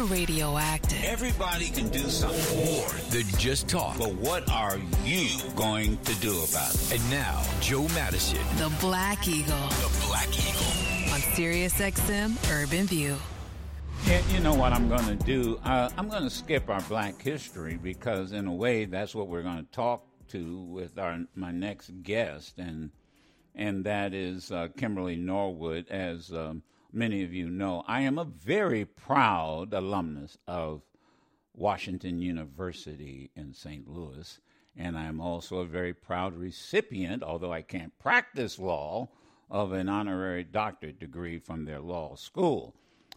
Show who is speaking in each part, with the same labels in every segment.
Speaker 1: You're radioactive.
Speaker 2: Everybody can do something more
Speaker 3: than just talk.
Speaker 2: But what are you going to do about it?
Speaker 3: And now, Joe Madison.
Speaker 1: The Black Eagle.
Speaker 3: The Black Eagle.
Speaker 1: On Sirius XM Urban View.
Speaker 2: Yeah, you know what I'm going to do? Uh, I'm going to skip our black history because, in a way, that's what we're going to talk to with our my next guest, and and that is uh, Kimberly Norwood. As um, many of you know, I am a very proud alumnus of Washington University in St. Louis, and I'm also a very proud recipient, although I can't practice law, of an honorary doctorate degree from their law school.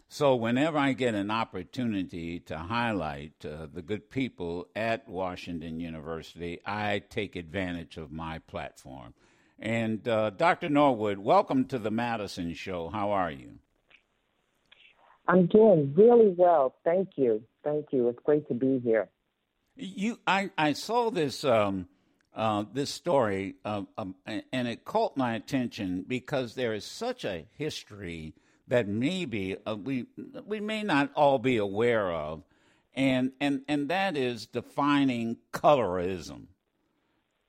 Speaker 2: So, whenever I get an opportunity to highlight uh, the good people at Washington University, I take advantage of my platform. And uh, Dr. Norwood, welcome to the Madison Show. How are you?
Speaker 4: I'm doing really well. Thank you. Thank you. It's great to be here.
Speaker 2: You, I, I saw this um, uh, this story, um, and it caught my attention because there is such a history that maybe uh, we we may not all be aware of, and and and that is defining colorism.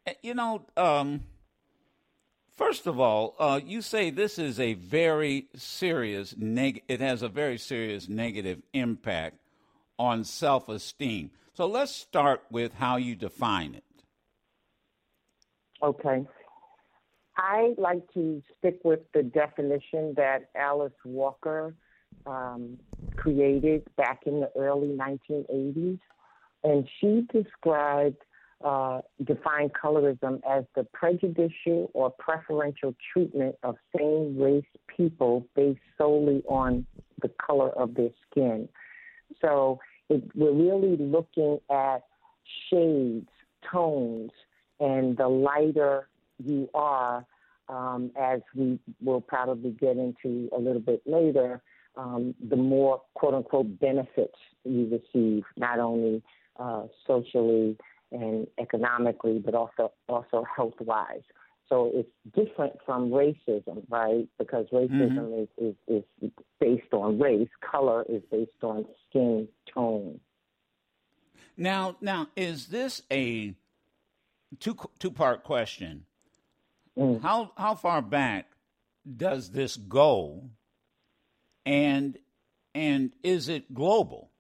Speaker 2: Eh, you know, um, first of all, uh, you say this is a very serious neg. It has a very serious negative impact on self-esteem. So let's start with how you define it.
Speaker 4: Okay. I like to stick with the definition that Alice Walker um, created back in the early 1980s. And she described, uh, defined colorism as the prejudicial or preferential treatment of same race people based solely on the color of their skin. So it, we're really looking at shades, tones, and the lighter you are, um, as we will probably get into a little bit later, um, the more quote unquote benefits you receive, not only uh, socially and economically, but also also health wise. So it's different from racism, right? Because racism mm-hmm. is, is, is based on race, color is based on skin tone.
Speaker 2: Now, now, is this a two two part question. Mm. How how far back does this go, and and is it global?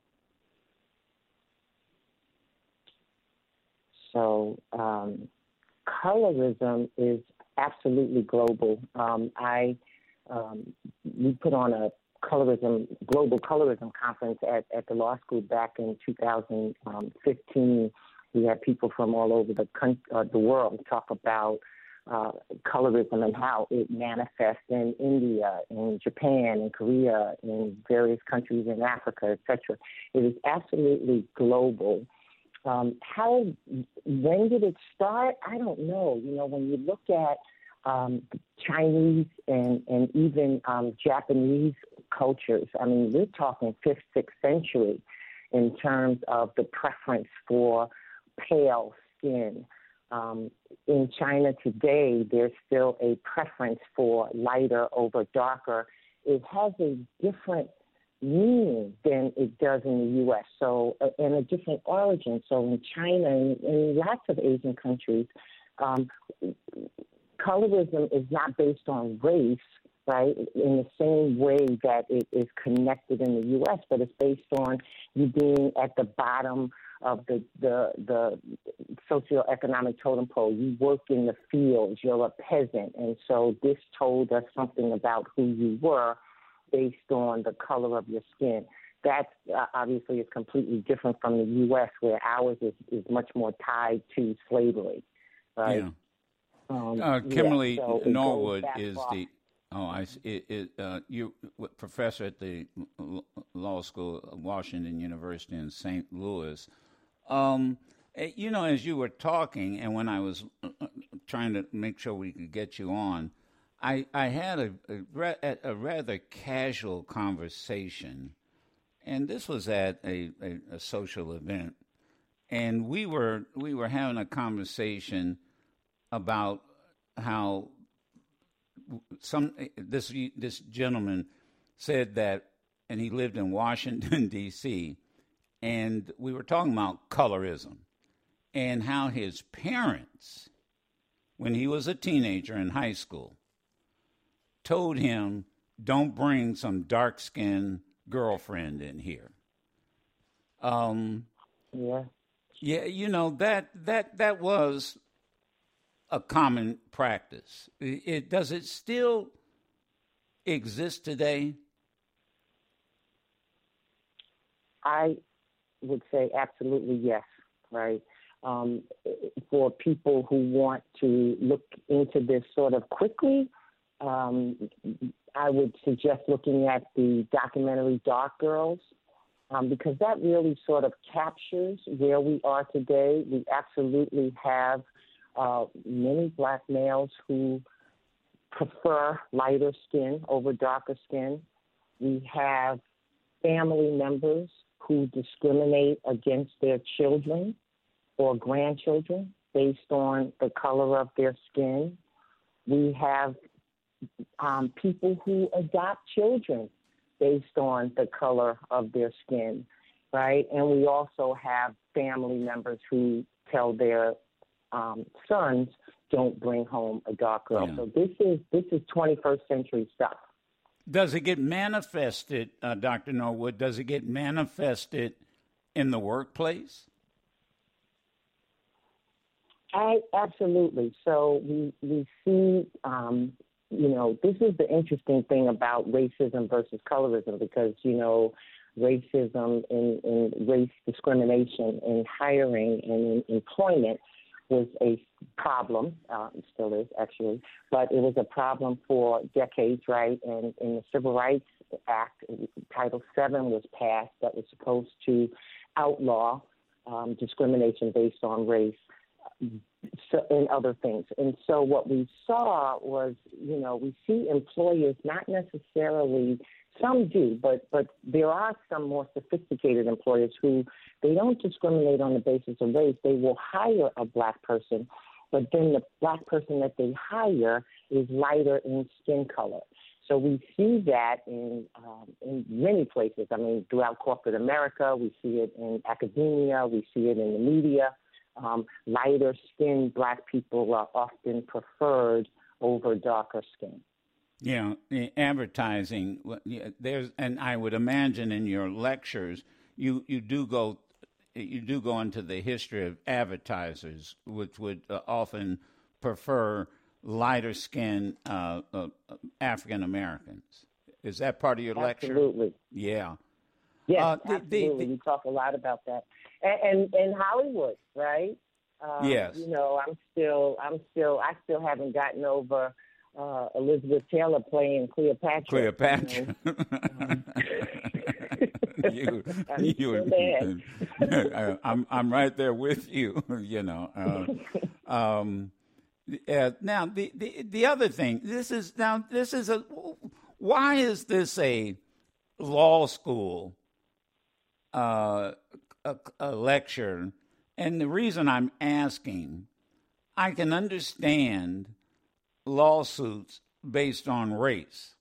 Speaker 4: So um, colorism is absolutely global. Um, I um, we put on a colorism global colorism conference at, at the law school back in 2015 we had people from all over the uh, the world talk about uh, colorism and how it manifests in India, in Japan, in Korea, in various countries in Africa, etc. It is absolutely global. Um, how, when did it start? I don't know. You know, when you look at um, Chinese and, and even um, Japanese cultures, I mean, we're talking fifth, sixth century in terms of the preference for pale skin. Um, in China today, there's still a preference for lighter over darker. It has a different meaning than it does in the U.S. So, uh, and a different origin. So, in China and in lots of Asian countries, um, colorism is not based on race, right? In the same way that it is connected in the U.S., but it's based on you being at the bottom of the, the, the socioeconomic totem pole. You work in the fields, you're a peasant. And so this told us something about who you were based on the color of your skin. That uh, obviously is completely different from the U.S., where ours is, is much more tied to slavery. Right?
Speaker 2: Yeah. Um, uh, Kimberly yeah, so Norwood is far. the Oh, I it, it uh, you professor at the law school, of Washington University in St. Louis. Um, eh, you know, as you were talking, and when I was uh, uh, trying to make sure we could get you on, I I had a a, a rather casual conversation, and this was at a, a, a social event, and we were we were having a conversation about how some this this gentleman said that and he lived in Washington, D.C., and we were talking about colorism and how his parents, when he was a teenager in high school, told him, don't bring some dark skinned girlfriend in here. Um,
Speaker 4: Yeah.
Speaker 2: yeah, you know that that that was a common practice. It, it does it still exist today?
Speaker 4: I would say absolutely yes, right? Um, for people who want to look into this sort of quickly, um, I would suggest looking at the documentary Dark Girls um, because that really sort of captures where we are today. We absolutely have uh, many black males who prefer lighter skin over darker skin. We have family members who discriminate against their children or grandchildren based on the color of their skin. We have um, people who adopt children based on the color of their skin, right? And we also have family members who tell their um, sons, "Don't bring home a dark girl."
Speaker 2: Yeah.
Speaker 4: So this is this is 21st century stuff.
Speaker 2: Does it get manifested, uh, Dr. Norwood? Does it get manifested in the workplace?
Speaker 4: I absolutely. So we we see, um, you know, this is the interesting thing about racism versus colorism because you know, racism and, and race discrimination in hiring and in employment was a problem. Uh, it still is actually, but it was a problem for decades, right? And in the Civil Rights Act, Title VII was passed that was supposed to outlaw um, discrimination based on race so, and other things. And so what we saw was, you know, we see employers not necessarily some do, but but there are some more sophisticated employers who they don't discriminate on the basis of race. They will hire a black person, but then the black person that they hire is lighter in skin color. So we see that in um, in many places. I mean, throughout corporate America, we see it in academia, we see it in the media. Um, lighter skinned black people are often preferred over darker skin.
Speaker 2: Yeah, advertising. There's, and I would imagine in your lectures, you you do go, you do go into the history of advertisers, which would uh, often prefer lighter skinned uh, uh, African Americans. Is that part of your lecture?
Speaker 4: Absolutely.
Speaker 2: Yeah.
Speaker 4: Yes,
Speaker 2: Uh, the- the-
Speaker 4: absolutely.
Speaker 2: the-
Speaker 4: we talk a lot about that, and and, and Hollywood, right? Um,
Speaker 2: Yes.
Speaker 4: You know, I'm still, I'm still, I still haven't gotten over uh, Elizabeth Taylor playing Cleopatra.
Speaker 2: Cleopatra.
Speaker 4: you know.
Speaker 2: you,
Speaker 4: I'm
Speaker 2: you, I'm, I'm right there with you. You know. Uh, um, uh, now the, the the other thing. This is now this is a. Why is this a law school uh, a, a lecture? And the reason I'm asking, I can understand lawsuits based on race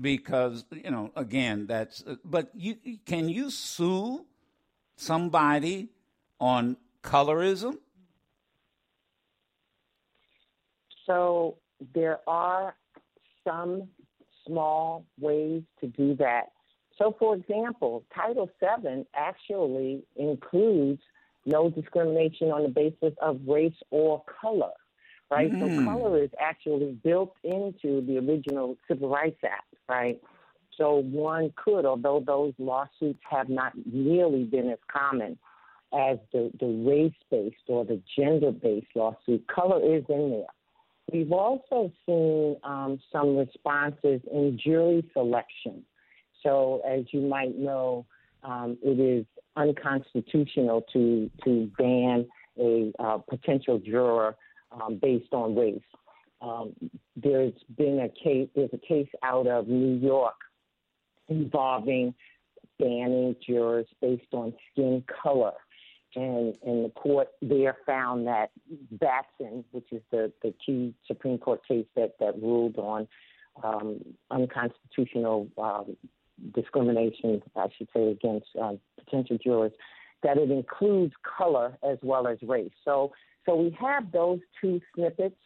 Speaker 2: because you know again that's but you can you sue somebody on colorism
Speaker 4: So there are some small ways to do that. So, for example, Title VII actually includes no discrimination on the basis of race or color, right? So,
Speaker 2: Mm.
Speaker 4: color is actually built into the original Civil Rights Act, right? So, one could, although those lawsuits have not nearly been as common as the, the race based or the gender based lawsuit, color is in there. We've also seen um, some responses in jury selection. So, as you might know, um, it is unconstitutional to to ban a uh, potential juror um, based on race. Um, there's been a case. There's a case out of New York involving banning jurors based on skin color and and the court there found that Batson, which is the the key Supreme Court case that that ruled on um, unconstitutional um, discrimination, I should say, against uh, potential jurors, that it includes color as well as race. So, so we have those two snippets,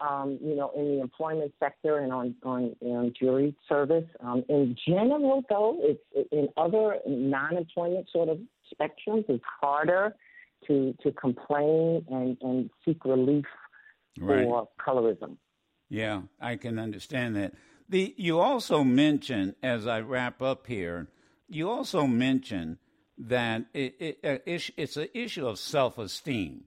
Speaker 4: um, you know, in the employment sector and on on, on jury service. Um, in general, though, it's in other non-employment sort of spectrums, it's harder to to complain and and seek relief
Speaker 2: Right.
Speaker 4: for colorism.
Speaker 2: Yeah, I can understand that. The you also mentioned as I wrap up here, you also mentioned that it, it, uh, it's an issue of self esteem.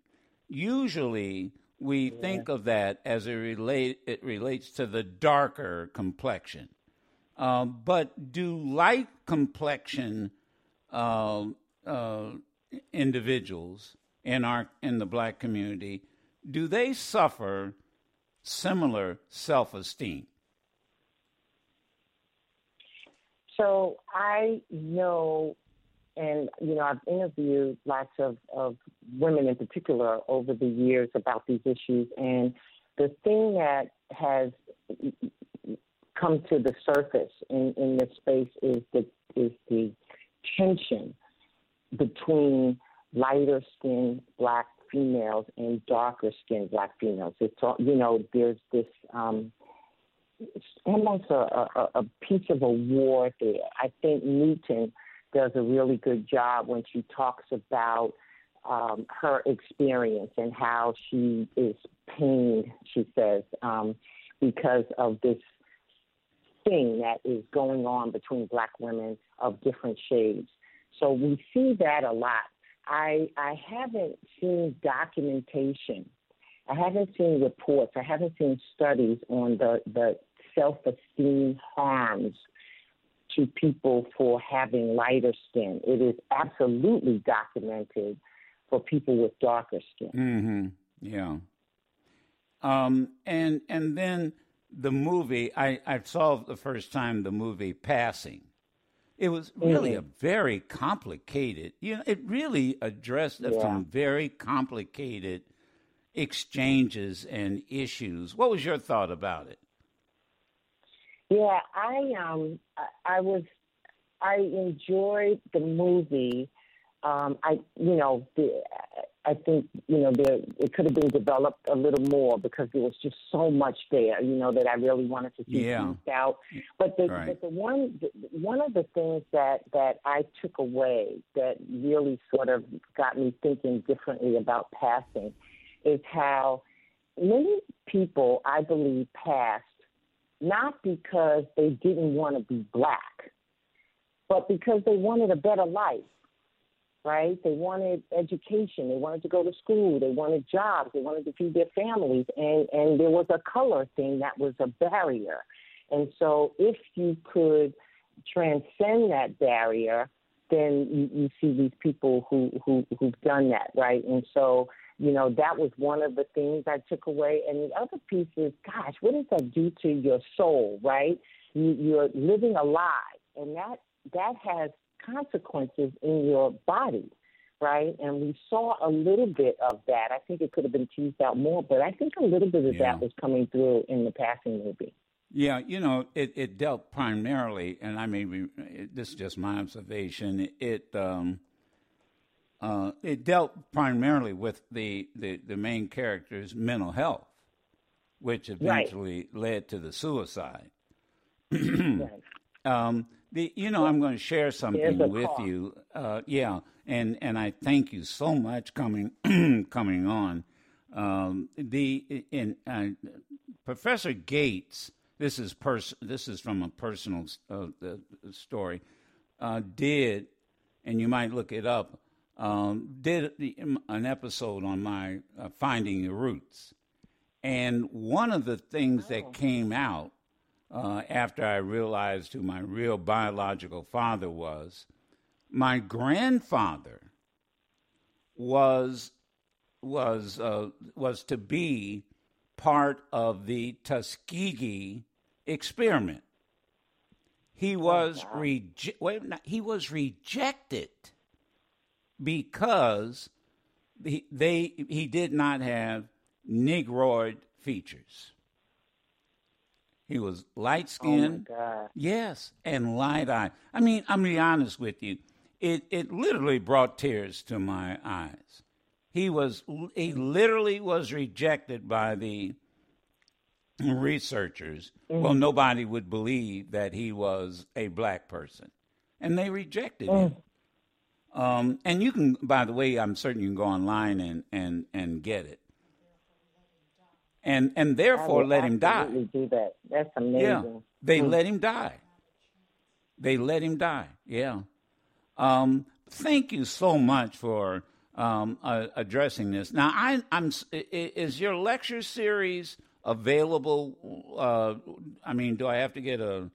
Speaker 2: Usually, we think of that as it relate it relates to the darker complexion. Um, but do light complexion uh, uh, individuals in our in the black community do they suffer similar self esteem?
Speaker 4: So I know, and you know, I've interviewed lots of, of women in particular over the years about these issues, and the thing that has come to the surface in, in this space is the is the tension between lighter skinned black females and darker skinned black females. It's all, you know, there's this um, almost a, a, a piece of a war there. I think Newton does a really good job when she talks about um, her experience and how she is pained, she says, um, because of this thing that is going on between black women of different shades. So we see that a lot. I I haven't seen documentation. I haven't seen reports. I haven't seen studies on the the self esteem harms to people for having lighter skin. It is absolutely documented for people with darker skin.
Speaker 2: Mm-hmm. Yeah. Um, and and then the movie I, I saw the first time the movie Passing. It was really a very complicated. You know, it really addressed
Speaker 4: Yeah.
Speaker 2: some very complicated exchanges and issues. What was your thought about it?
Speaker 4: Yeah, I um I, was I enjoyed the movie. Um, I you know the, I think you know there it could have been developed a little more because there was just so much there. You know that I really wanted to see
Speaker 2: Yeah.
Speaker 4: out. But the
Speaker 2: Right.
Speaker 4: but the one the, one of the things that that I took away that really sort of got me thinking differently about passing is how many people I believe passed not because they didn't want to be black, but because they wanted a better life, right? They wanted education, they wanted to go to school, they wanted jobs, they wanted to feed their families, and, and there was a color thing that was a barrier. And so if you could transcend that barrier, then you, you see these people who, who, who've done that, right? And so you know, that was one of the things I took away. And the other piece is, gosh, what does that do to your soul, right? You, you're living a lie, and that that has consequences in your body, right? And we saw a little bit of that. I think it could have been teased out more, but I think a little bit of
Speaker 2: Yeah.
Speaker 4: that was coming through in the passing movie.
Speaker 2: Yeah, you know, it, it dealt primarily, and I mean, it, this is just my observation. It um, uh, it dealt primarily with the, the, the main character's mental health, which eventually led to the suicide.
Speaker 4: Right.
Speaker 2: Um, the you know I'm going to share something with
Speaker 4: cost.
Speaker 2: you. Uh, yeah, and and I thank you so much coming coming on. Um, the in uh, Professor Gates. This is pers- This is from a personal uh, uh, story. Uh, did and you might look it up. Um, did an episode on my uh, finding your roots, and one of the things that came out uh, after I realized who my real biological father was, my grandfather was was uh, was to be part of the Tuskegee experiment. He oh, was reje- wait, no, he was rejected because he, they he did not have negroid features. He was light
Speaker 4: Oh
Speaker 2: skinned.
Speaker 4: God.
Speaker 2: Yes, and light eye. I mean, I'm be honest with you. It it literally brought tears to my eyes. He was he literally was rejected by the researchers. Well, nobody would believe that he was a black person, and they rejected him. Um, and you can, by the way, I'm certain you can go online and and and get it. And and therefore let him die.
Speaker 4: Do that. That's amazing.
Speaker 2: Yeah, they let him die. They let him die. Yeah. Um, thank you so much for um, uh, addressing this. Now, I, I'm. s- i- i- Is your lecture series available? Uh, I mean, do I have to get a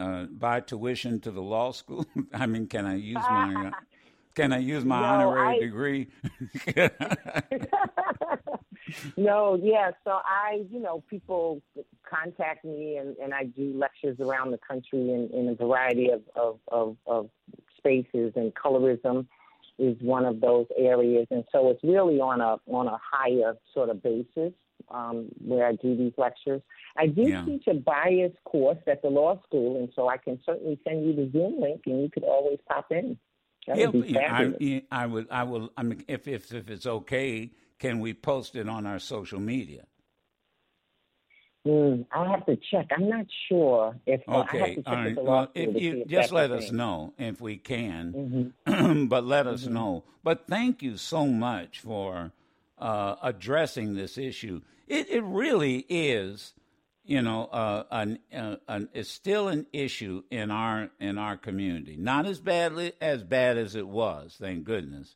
Speaker 2: uh, buy tuition to the law school? I mean, can I use my uh, can I use my
Speaker 4: No,
Speaker 2: honorary
Speaker 4: I-
Speaker 2: degree?
Speaker 4: No, yeah. So I, you know, people contact me, and, and I do lectures around the country in, in a variety of, of, of, of spaces, and colorism is one of those areas. And so it's really on a on a higher sort of basis um, where I do these lectures. I do
Speaker 2: Yeah.
Speaker 4: teach a bias course at the law school, and so I can certainly send you the Zoom link, and you could always pop in. That
Speaker 2: Yeah,
Speaker 4: would be fabulous.
Speaker 2: I, I would. I will. I mean, if if if it's okay, can we post it on our social media?
Speaker 4: Mm, I have to check. I'm not sure if I have
Speaker 2: Okay,
Speaker 4: to check
Speaker 2: right. Well, if you just let us
Speaker 4: thing.
Speaker 2: know if we can,
Speaker 4: Mm-hmm.
Speaker 2: but let us know. But thank you so much for uh, addressing this issue. It it really is, you know, uh, an, uh, an it's still an issue in our in our community. Not as badly as bad as it was, thank goodness.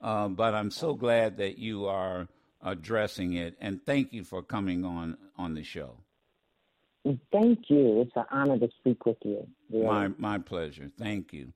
Speaker 2: Uh, but I'm so glad that you are addressing it, and thank you for coming on on the show.
Speaker 4: Thank you. It's an honor to speak with you. Really.
Speaker 2: My my pleasure. Thank you.